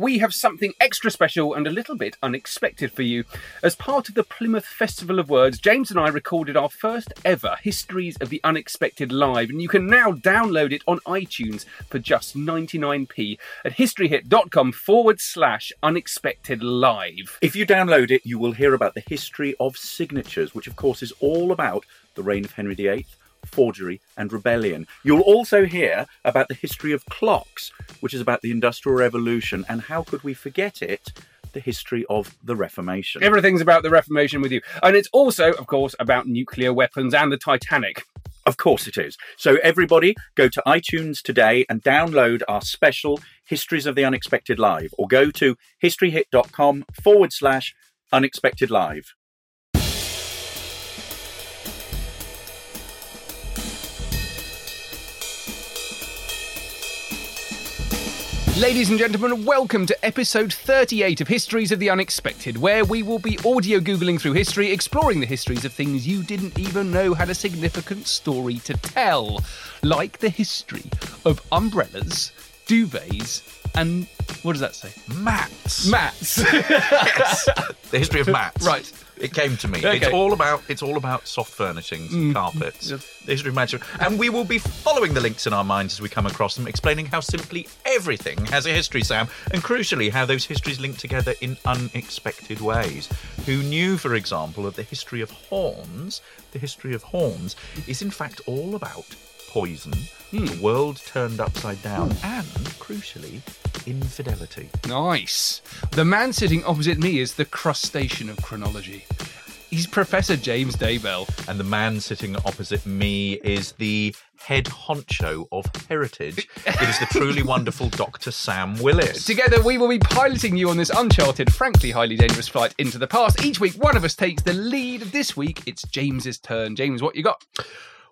we have something extra special and a little bit unexpected for you. As part of the Plymouth Festival of Words, James and I recorded our first ever Histories of the Unexpected live, and you can now download it on iTunes for just 99p at historyhit.com forward slash unexpected live. If you download it, you will hear about the history of signatures, which of course is all about the reign of Henry VIII, forgery, and rebellion. You'll also hear about the history of clocks, which is about the Industrial Revolution, and how could we forget it? The history of the Reformation. Everything's about the Reformation with you. And it's also, of course, about nuclear weapons and the Titanic. Of course it is. So, everybody, go to iTunes today and download our special Histories of the Unexpected Live, or go to historyhit.com forward slash unexpected live. Ladies and gentlemen, welcome to episode 38 of Histories of the Unexpected, where we will be audio Googling through history, exploring the histories of things you didn't even know had a significant story to tell. Like the history of umbrellas, duvets, and what does that say? Mats. Mats. yes. The history of mats. Right. It came to me. Okay. Mm. It's all about it's all about soft furnishings and carpets. The history of mats. And we will be following the links in our minds as we come across them, explaining how simply everything has a history, Sam, and crucially how those histories link together in unexpected ways. Who knew, for example, that the history of horns, the history of horns, is in fact all about poison, Hmm. the world turned upside down, and crucially, infidelity. Nice. The man sitting opposite me is the crustacean of chronology. He's Professor James Daybell. And the man sitting opposite me is the head honcho of heritage. it is the truly wonderful Dr. Sam Willis. Together, we will be piloting you on this uncharted, frankly highly dangerous flight into the past. Each week, one of us takes the lead. This week, it's James's turn. James, what you got?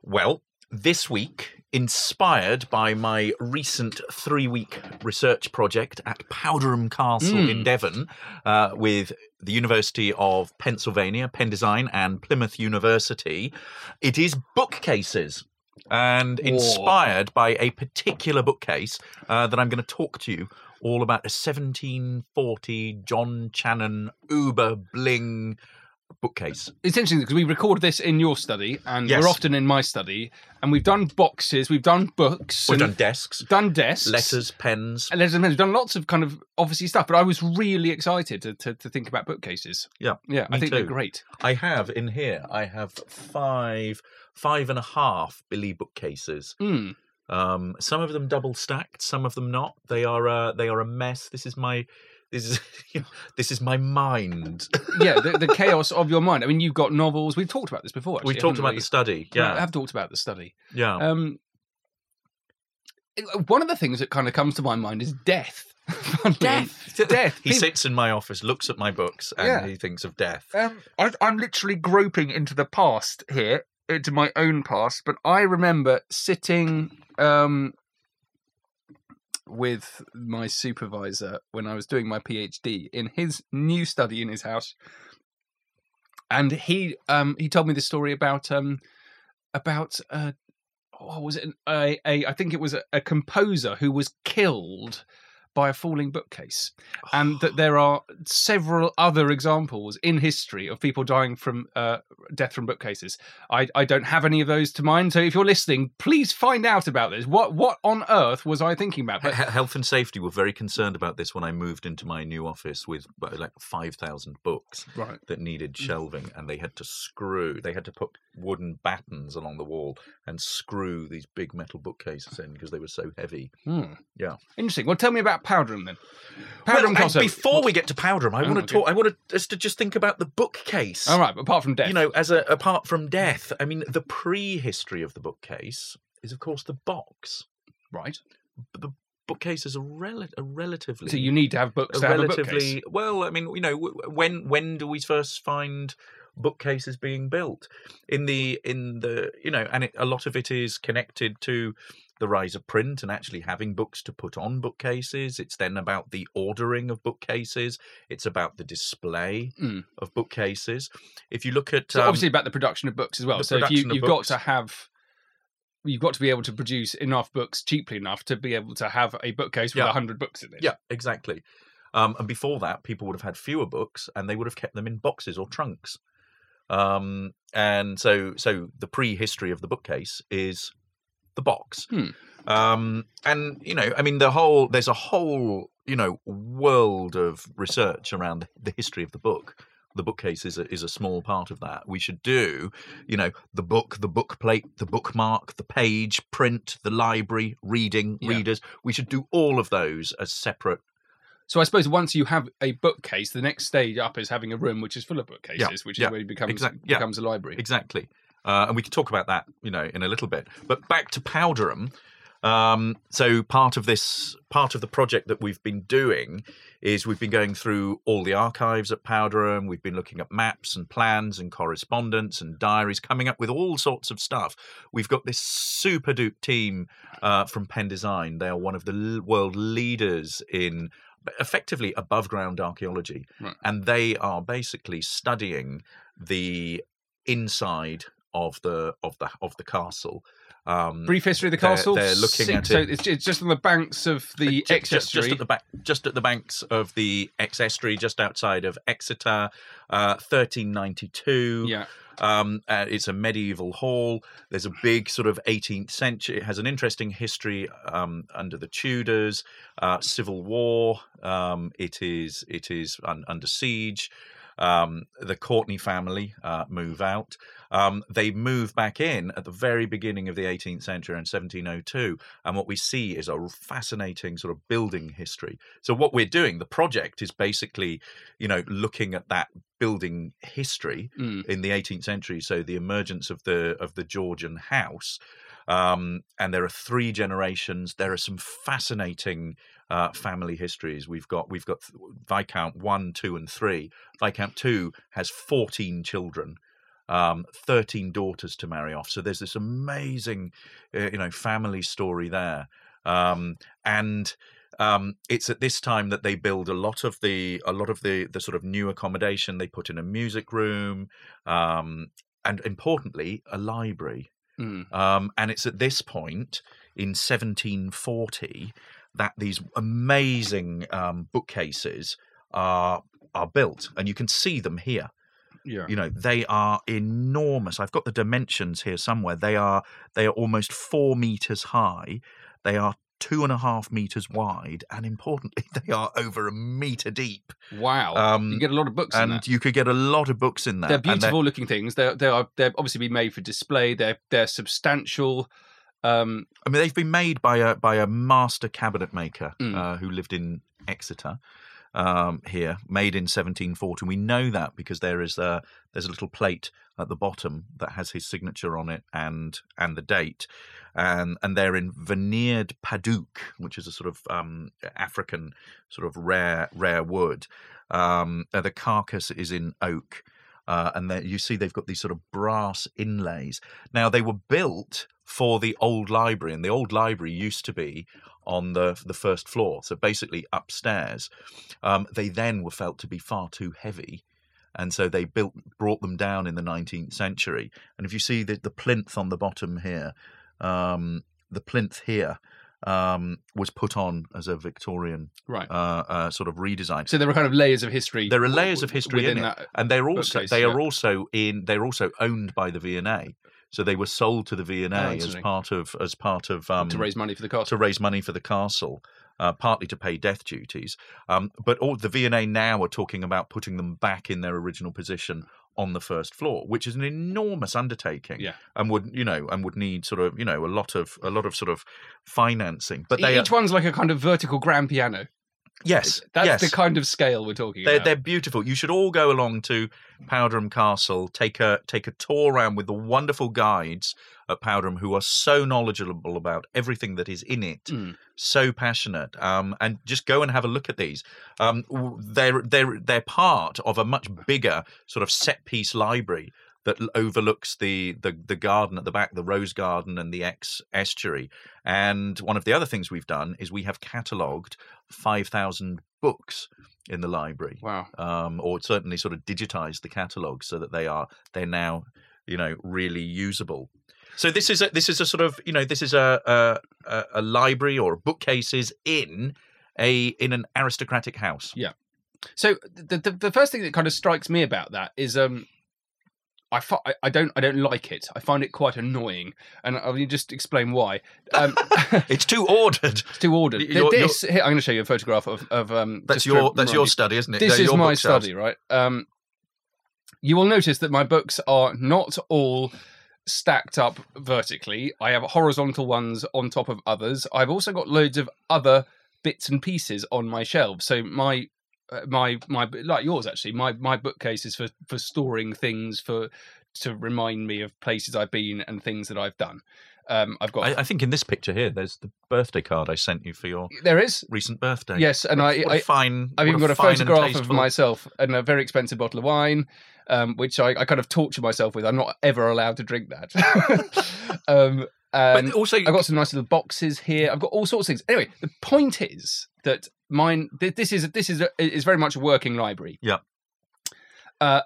Well, this week, inspired by my recent three week research project at Powderham Castle in Devon uh, with the University of Pennsylvania, Penn Design, and Plymouth University, it is bookcases. And inspired by a particular bookcase uh, that I'm going to talk to you all about a 1740 John Channon Uber Bling bookcase. It's interesting because we record this in your study, and Yes. we're often in my study, and we've done boxes, we've done books, We've and done desks, done desks, letters, pens. and letters and pens. We've done lots of kind of obviously stuff, but I was really excited to, to, to think about bookcases. Yeah, Yeah, I me think they're too. great. I have in here. I have five, five and a half Billy bookcases. Mm. Um, some of them double stacked, some of them not. They are uh, they are a mess. This is my this is this is my mind. Yeah, the, the chaos of your mind. I mean, you've got novels. We've talked about this before. Actually, We've talked about we? the study. Yeah, I have talked about the study. yeah. Um, one of the things that kind of comes to my mind is death. Death. Death. He People- sits in my office, looks at my books, and Yeah. he thinks of death. Um, I, I'm literally groping into the past here, into my own past. But I remember sitting um, with my supervisor when I was doing my PhD in his new study in his house, and he um, he told me the story about um, about uh, what was it? A, a I think it was a, a composer who was killed by a falling bookcase, and that there are several other examples in history of people dying from uh, death from bookcases. I, I don't have any of those to mind, so if you're listening, please find out about this. What what on earth was I thinking about? But, He- Health and safety were very concerned about this when I moved into my new office with like 5,000 books Right. that needed shelving, and they had to screw, they had to put wooden battens along the wall and screw these big metal bookcases in because they were so heavy. Hmm. Yeah. Interesting. Well, tell me about Powderham then. Powderham Castle. before we get to Powderham, I Oh, want to okay. talk. I want to, us to just think about the bookcase. All right, apart from death, You know, as a apart from death, I mean, the pre-history of the bookcase is, of course, the box. right? But the bookcase is a, rel- a relatively So you need to have books a to have a relatively well. I mean, you know, when when do we first find bookcases being built in the in the you know, and it, a lot of it is connected to the rise of print and actually having books to put on bookcases. It's then about the ordering of bookcases. It's about the display Mm. of bookcases. If you look at So um, obviously about the production of books as well. So if you, you've got to have, you've got to be able to produce enough books cheaply enough to be able to have a bookcase with a Yeah. hundred books in it. Yeah, exactly. Um, and before that, people would have had fewer books, and they would have kept them in boxes or trunks. Um, and so, so the prehistory of the bookcase is the box. Hmm. Um, and you know, I mean, the whole there's a whole you know world of research around the, history of the book. The bookcase is a, is a small part of that. We should do, you know, the book, the book plate, the bookmark, the page, print, the library, reading, Yeah. readers. We should do all of those as separate So I suppose once you have a bookcase, the next stage up is having a room which is full of bookcases, which is yeah, where it becomes exact- yeah. becomes a library. Exactly. Uh, and we can talk about that, you know, in a little bit. But back to Powderham. Um, so part of this, part of the project that we've been doing is we've been going through all the archives at Powderham. We've been looking at maps and plans and correspondence and diaries, coming up with all sorts of stuff. We've got this super dupe team uh, from Penn Design. They are one of the l- world leaders in effectively above ground archaeology, Right. and they are basically studying the inside of the of the of the castle. Um, Brief history of the They're- castle. they're looking Six- at So it- it's, it's just on the banks of the Exe just, just estuary. at the back, just at the banks of the Exe estuary, just outside of Exeter, uh, 1392. Yeah. Um, uh, it's a medieval hall. There's a big sort of 18th century. It has an interesting history um, under the Tudors, uh, Civil War. Um, it is it is un- under siege. Um, the Courtenay family uh, move out. Um, they move back in at the very beginning of the 18th century in 1702, and what we see is a fascinating sort of building history. So what we're doing, the project is basically, you know, looking at that building history Mm. in the 18th century. So the emergence of the of the Georgian house, um, and there are three generations. There are some fascinating uh, family histories. We've got we've got Viscount one, two, and three. Viscount two has 14 children. Um, 13 daughters to marry off. So there's this amazing, uh, you know, family story there. Um, and um, it's at this time that they build a lot of the a lot of the the sort of new accommodation. They put in a music room, um, and importantly, a library. Mm. Um, and it's at this point in 1740 that these amazing um, bookcases are are built, and you can see them here. Yeah. You know, they are enormous. I've got the dimensions here somewhere. They are they are almost four meters high. They are two and a half meters wide, and importantly, they are over a meter deep. Wow. Um, you get a lot of books in and you could get a lot of books in there. They're and they're- beautiful looking things. They're they are they're obviously been made for display. They're they're substantial. Um, I mean, they've been made by a by a master cabinet maker Mm. uh, who lived in Exeter um, here, made in 1740. We know that because there is a there's a little plate at the bottom that has his signature on it and and the date, and and they're in veneered padouk, which is a sort of um, African sort of rare rare wood. Um, uh, the carcass is in oak. Uh, and then you see they've got these sort of brass inlays. Now they were built for the old library, and the old library used to be on the the first floor, so basically upstairs. Um, they then were felt to be far too heavy, and so they built brought them down in the 19th century. And if you see the the plinth on the bottom here, um, the plinth here. um, was put on as a Victorian Right. uh, uh, sort of redesign. so there are kind of layers of history. there are layers of history in it, and they're also they are also in they're also owned by the V&A. So they were sold to the V&A as Oh, interesting. part of as part of um, to raise money for the castle. to raise money for the castle, uh, partly to pay death duties. Um, but all the V&A now are talking about putting them back in their original position on the first floor, which is an enormous undertaking, Yeah. and would you know and would need sort of you know a lot of a lot of sort of financing. But they Each are, one's like a kind of vertical grand piano. Yes, That's yes. the kind of scale we're talking They're, about. they're beautiful. You should all go along to Powderham Castle, take a take a tour around with the wonderful guides at Powderham who are so knowledgeable about everything that is in it, Mm. so passionate. Um, and just go and have a look at these. Um, they're they're they're part of a much bigger sort of set piece library that overlooks the, the the garden at the back, the rose garden and the Exe estuary. And one of the other things we've done is we have catalogued five thousand books in the library wow. um, or certainly sort of digitized the catalogue so that they are they're now you know really usable. So this is a this is a sort of you know this is a a, a- a library or bookcases in a in an aristocratic house. Yeah. So the, the the first thing that kind of strikes me about that is um I, fi- I- don't I don't like it. I find it quite annoying, and I'll just explain why. Um, It's too ordered. it's too ordered. You're- you're- this here, I'm going to show you a photograph of of um. That's your that's your study, isn't it? This They're is your my bookshelves. study, right? Um, you will notice that my books are not all stacked up vertically. I have horizontal ones on top of others. I've also got loads of other bits and pieces on my shelves. So my my my like yours actually. My my bookcase is for for storing things for to remind me of places I've been and things that I've done. Um, I've got I, I think in this picture here, there's the birthday card I sent you for your there is recent birthday. yes, and What I, what I fine. I've even got a photograph of myself and a very expensive bottle of wine, um, which I, I kind of torture myself with. I'm not ever allowed to drink that. um, But also, I've got some nice little boxes here. I've got all sorts of things. Anyway, the point is that mine. th- This is this is a, is very much a working library. Yeah. Uh,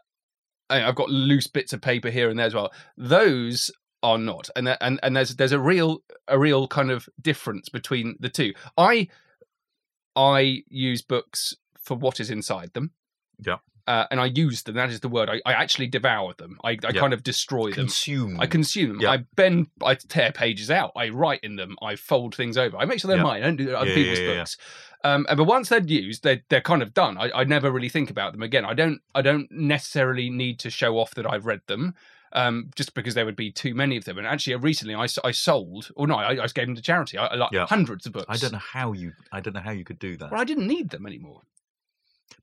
I've got loose bits of paper here and there as well. Those are not, and and and there's there's a real a real kind of difference between the two. I I use books for what is inside them. Yeah. Uh, and I use them. That is the word. I, I actually devour them. I, I Yeah. kind of destroy them. consume. I consume them. Yeah. I bend. I tear pages out. I write in them. I fold things over. I make sure they're Yeah. mine. I don't do other people's books. Um, but once they're used, they're they're kind of done. I, I never really think about them again. I don't. I don't necessarily need to show off that I've read them. Um, just because there would be too many of them. And actually, recently I, I sold, or no, I, I gave them to charity. I, I like Yeah. hundreds of books. I don't know how you. I don't know how you could do that. Well, I didn't need them anymore.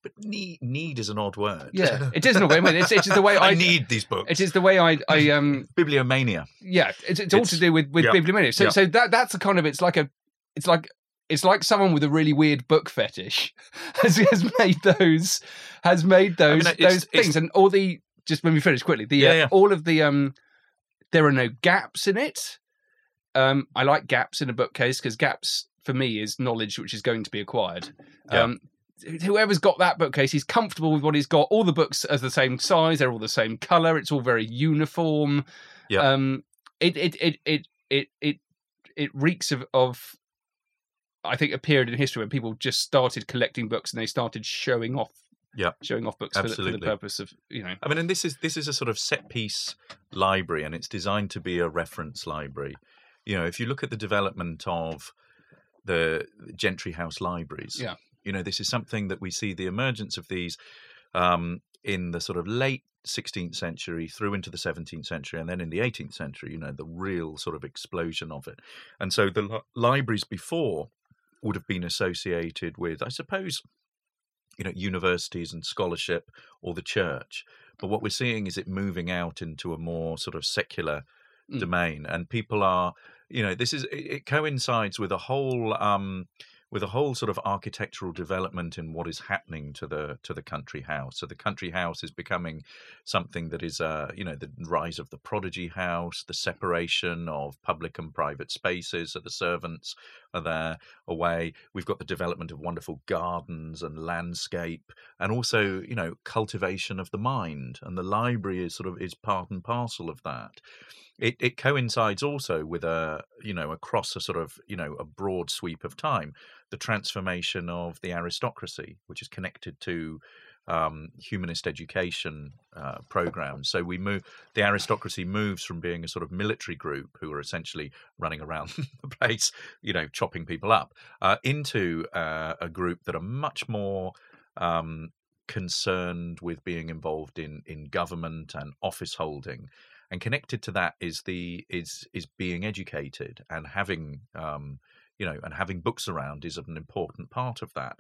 But need need is an odd word. Yeah, it is in a way. I mean, it's, it's the way I, I need these books. It is the way I, I um, bibliomania. yeah. It's, it's all to do with with yeah. bibliomania. So Yeah. so that that's a kind of it's like a it's like it's like someone with a really weird book fetish has, has made those has made those mean, those it's- things and all the just when we finish quickly the Yeah, uh, all of the um there are no gaps in it. Um, I like gaps in a bookcase because gaps for me is knowledge which is going to be acquired. Um, whoever's got that bookcase, he's comfortable with what he's got. All the books are the same size; they're all the same color. It's all very uniform. Yeah. Um, it it it it it it it reeks of of. I think a period in history when people just started collecting books and they started showing off, Yeah. showing off books for the, for the purpose of you know, I mean, and this is this is a sort of set piece library, and it's designed to be a reference library. You know, if you look at the development of the Gentry House libraries, Yeah. You know, this is something that we see the emergence of these um, in the sort of late 16th century through into the 17th century, and then in the 18th century. You know, the real sort of explosion of it, and so the li- libraries before would have been associated with, I suppose, you know, universities and scholarship or the church. But what we're seeing is it moving out into a more sort of secular Mm. domain, and people are, you know, this is it, it coincides with a whole um, with a whole sort of architectural development in what is happening to the to the country house. So the country house is becoming something that is, uh, you know, the rise of the prodigy house, the separation of public and private spaces, so the servants are there away. We've got the development of wonderful gardens and landscape, and also, you know, cultivation of the mind. And the library is sort of is part and parcel of that it, it coincides also with a you know across a sort of you know a broad sweep of time the transformation of the aristocracy which is connected to um, humanist education uh, programs. So we move the aristocracy moves from being a sort of military group who are essentially running around the place, you know, chopping people up, uh, into uh, a group that are much more um, concerned with being involved in in government and office holding and connected to that is the is is being educated and having um, you know and having books around is an important part of that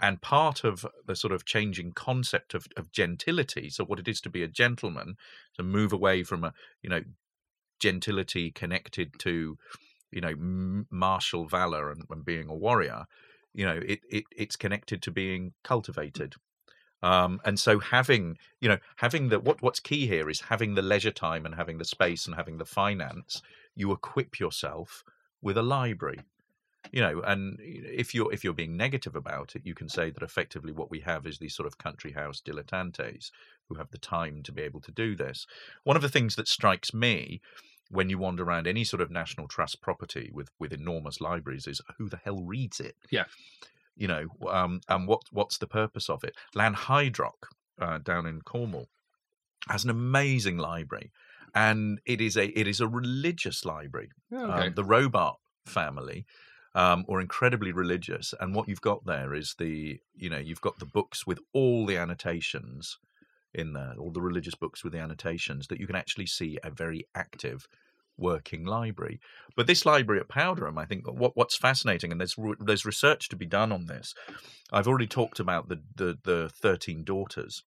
and part of the sort of changing concept of, of gentility so what it is to be a gentleman to move away from a you know gentility connected to you know martial valor and, and being a warrior you know it, it it's connected to being cultivated um, and so having, you know, having the what what's key here is having the leisure time and having the space and having the finance. You equip yourself with a library, you know. And if you're if you're being negative about it, you can say that effectively what we have is these sort of country house dilettantes who have the time to be able to do this. One of the things that strikes me when you wander around any sort of national trust property with with enormous libraries is who the hell reads it? Yeah you know, um, and what what's the purpose of it? Lanhydrock uh, down in Cornwall has an amazing library, and it is a it is a religious library. Oh, okay. um, the Robart family um, are incredibly religious, and what you've got there is the you know you've got the books with all the annotations in there, all the religious books with the annotations that you can actually see a very active working library. But this library at Powderham, I think what, what's fascinating, and there's there's research to be done on this. I've already talked about the the, the thirteen daughters.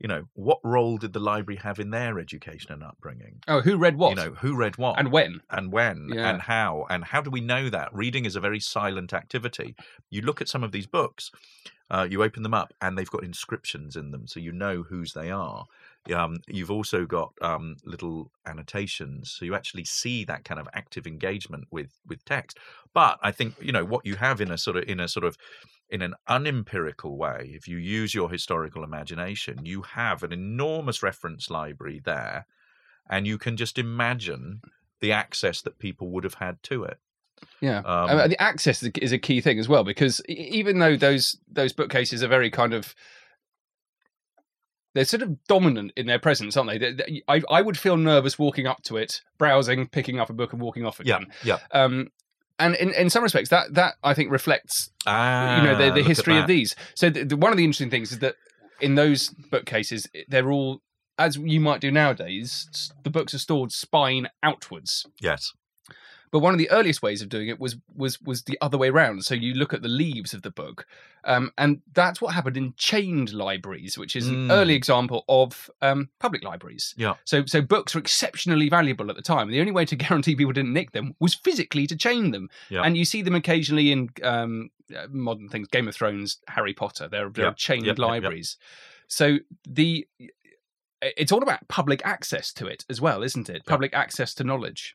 You know, what role did the library have in their education and upbringing? Oh, who read what? You know, who read what and when and when yeah. and how and how do we know that? Reading is a very silent activity. You look at some of these books, uh, you open them up, and they've got inscriptions in them, so you know whose they are. Um, you've also got um, little annotations, so you actually see that kind of active engagement with with text. But I think you know what you have in a sort of in a sort of in an unempirical way. If you use your historical imagination, you have an enormous reference library there, and you can just imagine the access that people would have had to it. Yeah, um, I mean, the access is a key thing as well because even though those those bookcases are very kind of they're sort of dominant in their presence, aren't they? they, they I, I would feel nervous walking up to it, browsing, picking up a book, and walking off again. Yeah, yeah. Um, and in, in some respects, that that I think reflects, ah, you know, the, the history of these. So the, the, one of the interesting things is that in those bookcases, they're all as you might do nowadays. The books are stored spine outwards. Yes. But one of the earliest ways of doing it was was was the other way around. So you look at the leaves of the book, um, and that's what happened in chained libraries, which is an mm. early example of um, public libraries. Yeah. So so books were exceptionally valuable at the time. And the only way to guarantee people didn't nick them was physically to chain them. Yeah. And you see them occasionally in um, uh, modern things, Game of Thrones, Harry Potter. They're, they're yeah. chained libraries. So the it's all about public access to it as well, isn't it? Public access to knowledge.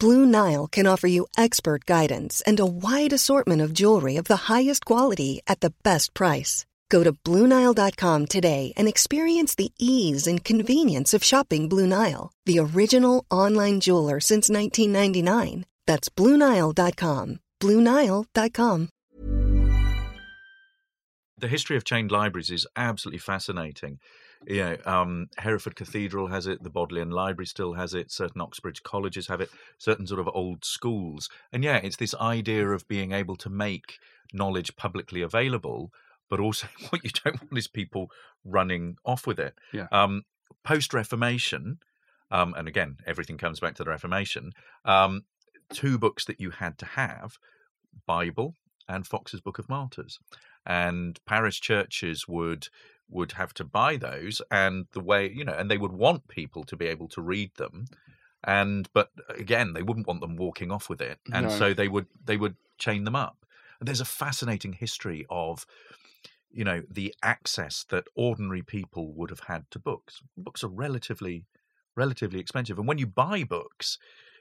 Blue Nile can offer you expert guidance and a wide assortment of jewelry of the highest quality at the best price. Go to BlueNile.com today and experience the ease and convenience of shopping Blue Nile, the original online jeweler since 1999. That's BlueNile.com. BlueNile.com. the history of chained libraries is absolutely fascinating. You know, um, Hereford Cathedral has it, the Bodleian Library still has it, certain Oxbridge colleges have it, certain sort of old schools. And yeah, it's this idea of being able to make knowledge publicly available, but also what you don't want is people running off with it. Yeah. Um, Post Reformation, um, and again, everything comes back to the Reformation, um, two books that you had to have Bible and Foxe's Book of Martyrs. And parish churches would would have to buy those and the way you know and they would want people to be able to read them and but again they wouldn't want them walking off with it and No. so they would they would chain them up and there's a fascinating history of you know the access that ordinary people would have had to books books are relatively relatively expensive and when you buy books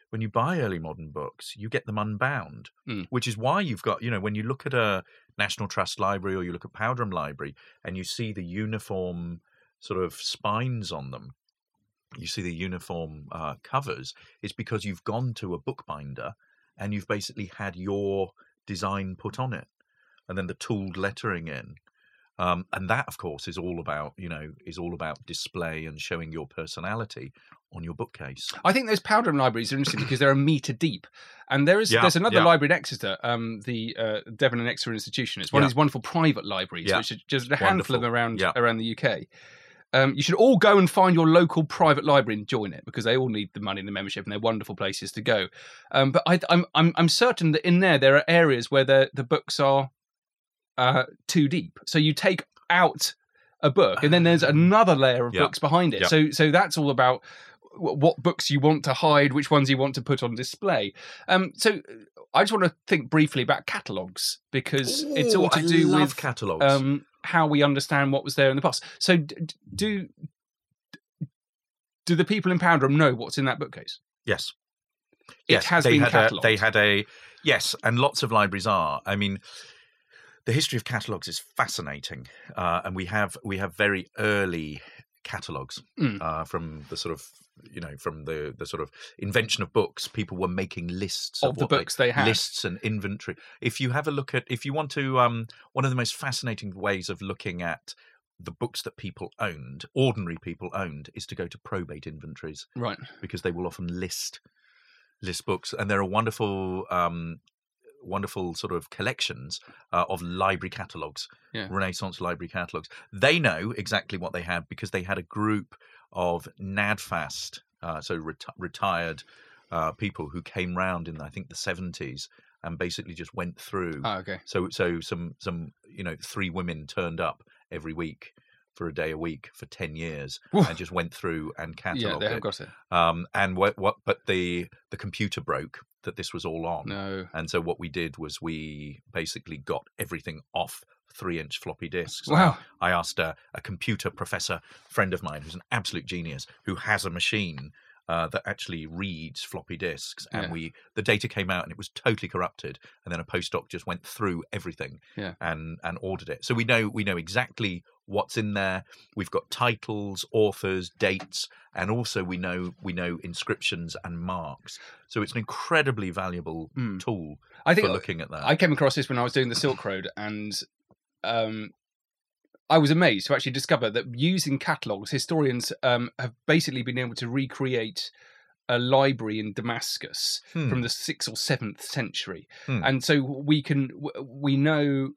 when you buy early modern books you get them unbound Mm. which is why you've got you know when you look at a national trust library or you look at powderham library and you see the uniform sort of spines on them. You see the uniform uh, covers it's because you've gone to a bookbinder and you've basically had your design put on it and then the tooled lettering in um, and that of course is all about you know is all about display and showing your personality on your bookcase I think those Powderham libraries are interesting because they're a metre deep, and there is Yeah, there's another yeah. library in Exeter, um, the uh, Devon and Exeter Institution. It's one Yeah. of these wonderful private libraries, which are just a handful of them around around the UK. Um, you should all go and find your local private library and join it because they all need the money and the membership, and they're wonderful places to go. Um, but I, I'm I'm I'm certain that in there there are areas where the the books are uh, too deep. So you take out a book, and then there's another layer of Yeah. books behind it. Yeah. So so that's all about wh- what books you want to hide, which ones you want to put on display. Um, so I just want to think briefly about catalogues because it's all to I do with catalogues. um, how we understand what was there in the past. So d- do do the people in Powderham know what's in that bookcase? Yes. It yes, has they been had a, catalogued. They had a yes, and lots of libraries are. I mean, the history of catalogues is fascinating, uh, and we have we have very early catalogues Mm. uh, from the sort of you know from the the sort of invention of books. People were making lists Of of, the books they had. lists and inventory. If you have a look at, if you want to, um, one of the most fascinating ways of looking at the books that people owned, ordinary people owned, is to go to probate inventories Right. because they will often list list books, and there are wonderful, um, wonderful sort of collections uh, of library catalogues, Yeah. Renaissance library catalogues. They know exactly what they had because they had a group of NADFAS, uh, so reti- retired uh, people who came round in I think the seventies and basically just went through. Oh, okay. So so some some you know three women turned up every week for a day a week for ten years Oof. and just went through and catalogued Yeah, they have it. got it. Um, and what, what but the the computer broke that this was all on. No. And so what we did was we basically got everything off three inch floppy disks. Wow. I asked a, a computer professor friend of mine who's an absolute genius who has a machine uh, that actually reads floppy disks, and Yeah. we the data came out and it was totally corrupted. And then a postdoc just went through everything Yeah. and and ordered it. So we know we know exactly what's in there. We've got titles, authors, dates, and also we know we know inscriptions and marks. So it's an incredibly valuable Mm. tool I think for looking at that. I came across this when I was doing the Silk Road, and um, I was amazed to actually discover that using catalogs, historians um, have basically been able to recreate a library in Damascus Hmm. from the sixth or seventh century, Hmm. and so we can we know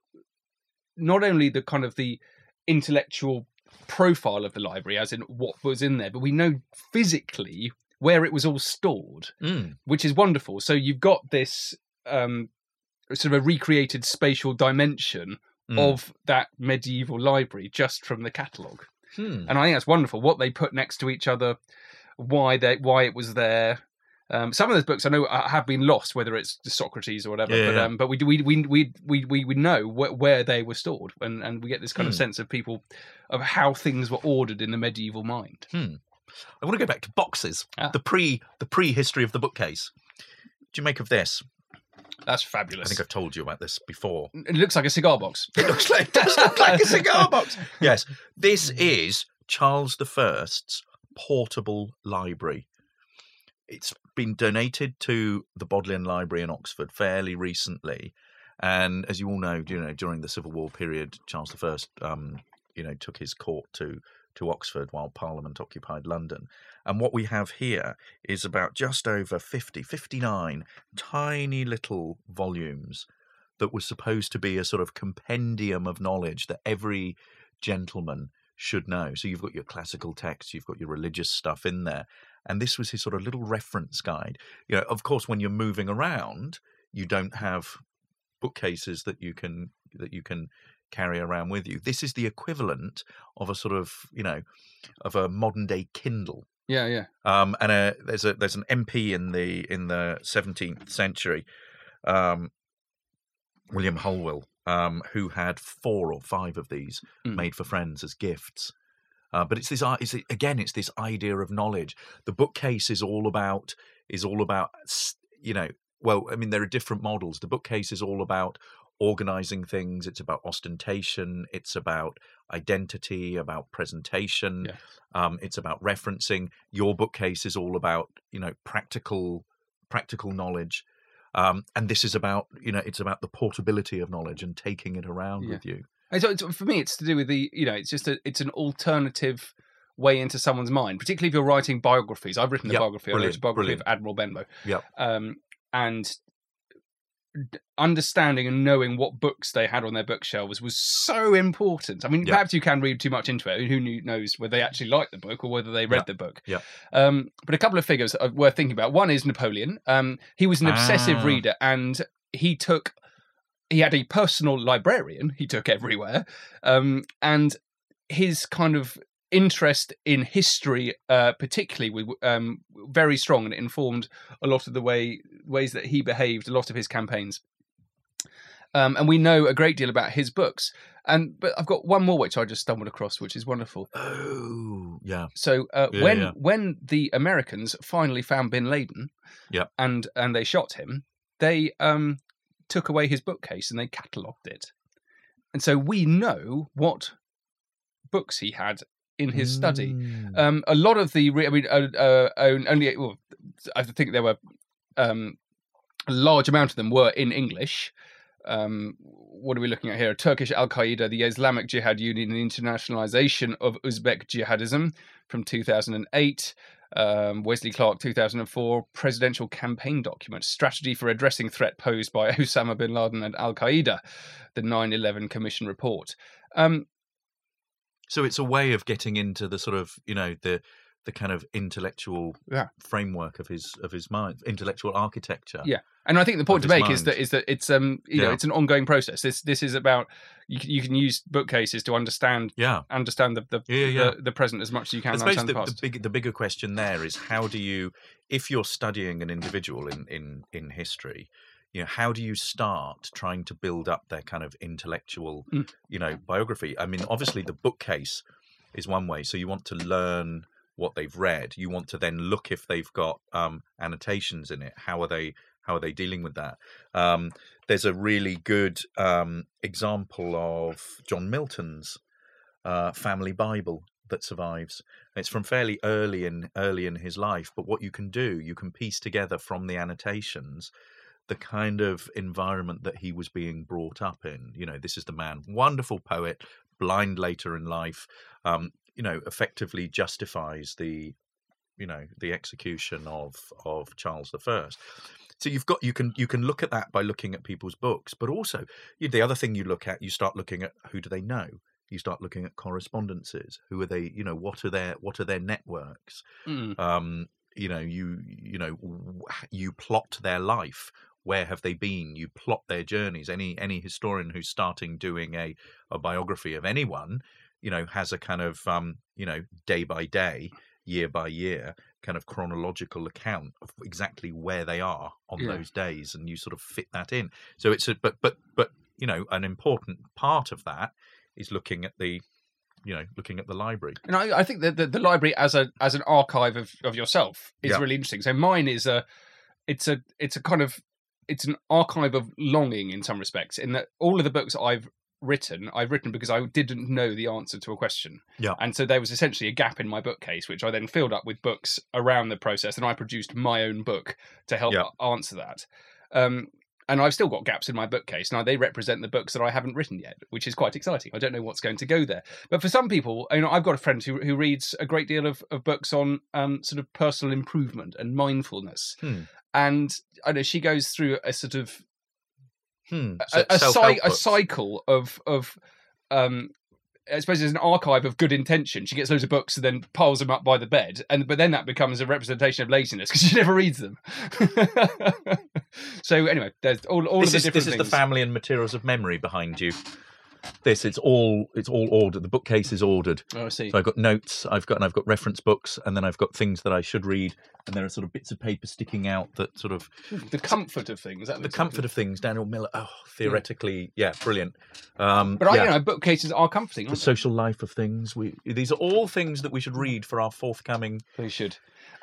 not only the kind of the intellectual profile of the library, as in what was in there, but we know physically where it was all stored Mm. which is wonderful. So you've got this um, sort of a recreated spatial dimension Mm. of that medieval library just from the catalogue, Hmm. and I think that's wonderful. What they put next to each other, why they why it was there. Um, some of those books I know have been lost, whether it's Socrates or whatever. Yeah, but yeah. um, but we do- we we we we we, know wh- where they were stored, and and we get this kind of Hmm. sense of people of how things were ordered in the medieval mind. I want to go back to boxes. Ah. The pre the prehistory of the bookcase. do you make of this? That's fabulous. I think I've told you about this before. It looks like a cigar box. It looks like, it does look like a cigar box. Yes, this is Charles I's portable library. It's been donated to the Bodleian Library in Oxford fairly recently, and as you all know, you know during the Civil War period, Charles I, um, you know, took his court to to Oxford while Parliament occupied London. And what we have here is about just over 50, 59 tiny little volumes that was supposed to be a sort of compendium of knowledge that every gentleman should know. So you've got your classical texts, you've got your religious stuff in there. And this was his sort of little reference guide. You know, of course, when you're moving around, you don't have bookcases that you can that you can carry around with you. This is the equivalent of a sort of, you know, of a modern day Kindle. Yeah, yeah. Um, and a, there's a there's an MP in the in the 17th century, um, William Hakewill, um, who had four or five of these Mm. made for friends as gifts. Uh, but it's this it's again it's this idea of knowledge. The bookcase is all about is all about you know well I mean there are different models. The bookcase is all about organizing things. It's about ostentation. It's about identity. About presentation. Yeah. Um, it's about referencing. Your bookcase is all about you know practical practical knowledge. Um, and this is about you know it's about the portability of knowledge and taking it around Yeah. with you. And so it's, for me, it's to do with the you know, it's just a, it's an alternative way into someone's mind, particularly if you're writing biographies. I've written a Yep, biography. I wrote a biography brilliant. of Admiral Benbow. Yep. Um, and understanding and knowing what books they had on their bookshelves was so important. I mean, Yeah. perhaps you can read too much into it. Who knows whether they actually liked the book or whether they read Yeah. the book? Yeah. Um, but a couple of figures are worth thinking about. One is Napoleon. Um, he was an obsessive Ah. reader, and he took. He had a personal librarian. He took everywhere, um, and his kind of interest in history, uh, particularly, was um, very strong, and it informed a lot of the way ways that he behaved, a lot of his campaigns. Um, and we know a great deal about his books. And but I've got one more which I just stumbled across, which is wonderful. Oh, yeah. So uh, Yeah, when yeah. when the Americans finally found Bin Laden, Yep. and and they shot him, they um, took away his bookcase and they catalogued it, and so we know what books he had in his study. Mm. Um, a lot of the, re- I mean, uh, uh, only well, I think there were um, a large amount of them were in English. Um, what are we looking at here? Turkish Al Qaeda, the Islamic Jihad Union, and the internationalization of Uzbek jihadism from 2008. Um, Wesley Clark, 2004, presidential campaign document, strategy for addressing threat posed by Osama bin Laden and Al Qaeda, the 9 11 Commission report. Um, So it's a way of getting into the sort of you know the the kind of intellectual Yeah. framework of his of his mind, intellectual architecture. Yeah, and I think the point to make is that mind. is that it's um you know it's an ongoing process. This this is about you can, you can use bookcases to understand yeah. understand the the, Yeah, yeah. the, the present as much as you can I suppose understand the, the, the big the bigger question there is how do you if you're studying an individual in in in history you know how do you start trying to build up their kind of intellectual Mm. you know biography i mean obviously the bookcase is one way so you want to learn what they've read you want to then look if they've got um annotations in it how are they how are they dealing with that um there's a really good um example of john milton's uh, family Bible that survives. It's from fairly early in early in his life, but what you can do, you can piece together from the annotations the kind of environment that he was being brought up in. You know, this is the man, wonderful poet, blind later in life. Um, you know, effectively justifies the, you know, the execution of of Charles the First. So you've got you can you can look at that by looking at people's books, but also you- the other thing you look at, you start looking at who do they know you start looking at correspondences who are they you know what are their what are their networks Mm. um you know you you know w- you plot their life where have they been you plot their journeys any any historian who's starting doing a a biography of anyone you know has a kind of um you know day by day year by year kind of chronological account of exactly where they are on Yeah. those days and you sort of fit that in so it's a but but but you know an important part of that is looking at the you know looking at the library And I, I think that the, the library as a as an archive of, of yourself is Yeah. really interesting. So mine is a it's a it's a kind of it's an archive of longing in some respects. In that all of the books I've written, I've written because I didn't know the answer to a question. Yeah. And so there was essentially a gap in my bookcase, which I then filled up with books around the process, and I produced my own book to help Yeah. answer that. Um, and I've still got gaps in my bookcase. Now they represent the books that I haven't written yet, which is quite exciting. I don't know what's going to go there. But for some people, you know, I've got a friend who, who reads a great deal of, of books on um, sort of personal improvement and mindfulness. Hmm. And I know she goes through a sort of Hmm. a, a, cy- a cycle of of um I suppose there's an archive of good intention. She gets loads of books and then piles them up by the bed, and but then that becomes a representation of laziness because she never reads them. so anyway, there's all, all this of the is, different this is the family and materials of memory behind you. This it's all it's all ordered. The bookcase is ordered. Oh, I see. So I've got notes. I've got and I've got reference books, and then I've got things that I should read, and there are sort of bits of paper sticking out that sort of the comfort of things. That the comfort of things. Daniel Miller. Oh, theoretically, yeah, brilliant. Um, But I, yeah. you know, bookcases are comforting. the social life of things. We these are all things that we should read for our forthcoming they should.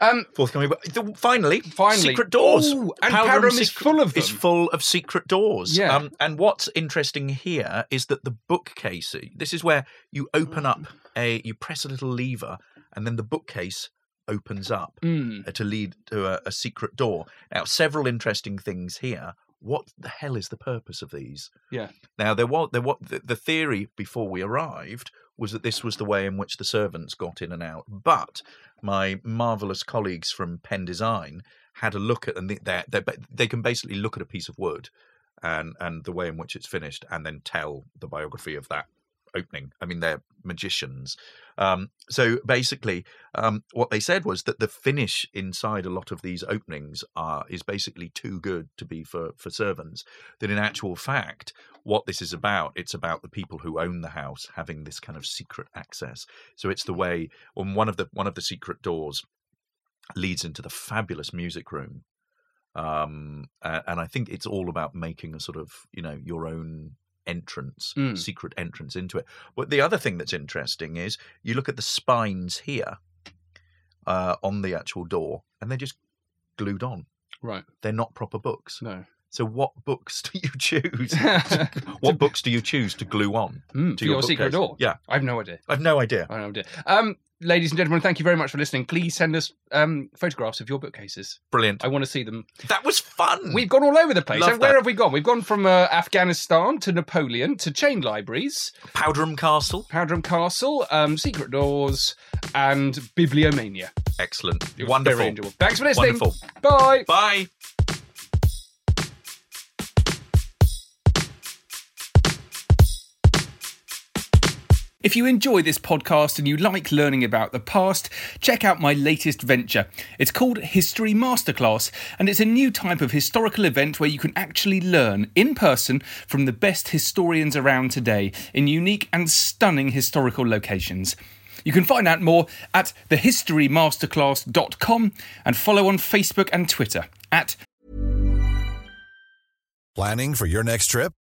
Um, forthcoming. But the- finally, Finally. secret doors. Ooh, and Powder Powderham is full of them. Is full of secret doors. Yeah. Um, and what's interesting here is that the bookcase. This is where you open up a. You press a little lever, and then the bookcase opens up mm, to lead to a, a secret door. Now, several interesting things here. What the hell is the purpose of these? yeah. Now, there was there what the, the theory before we arrived was that this was the way in which the servants got in and out. But my marvelous colleagues from Pen Design had a look at, and they they can basically look at a piece of wood and and the way in which it's finished, and then tell the biography of that opening. I mean, they're magicians. Um, so basically, um, what they said was that the finish inside a lot of these openings are is basically too good to be for for servants. That in actual fact, what this is about, it's about the people who own the house having this kind of secret access. So it's the way on one of the one of the secret doors leads into the fabulous music room. Um, and I think it's all about making a sort of, you know, your own entrance, Mm. secret entrance into it. But the other thing that's interesting is you look at the spines here uh, on the actual door, and they're just glued on. Right. They're not proper books. No. So what books do you choose? what books do you choose to glue on Mm, to for your secret door. Yeah, I have no idea. I've no idea. I have no idea. Um, ladies and gentlemen, thank you very much for listening. Please send us um, photographs of your bookcases. Brilliant. I want to see them. That was fun. We've gone all over the place. Love And where that. have we gone? We've gone from uh, Afghanistan to Napoleon to chain libraries, Powderham Castle. Powderham Castle, um, secret doors, and bibliomania. Excellent. Wonderful. Thanks for listening. Wonderful. Bye. Bye. If you enjoy this podcast and you like learning about the past, check out my latest venture. It's called History Masterclass, and it's a new type of historical event where you can actually learn in person from the best historians around today in unique and stunning historical locations. You can find out more at thehistorymasterclass.com and follow on Facebook and Twitter at Planning for your next trip?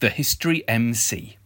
The History MC.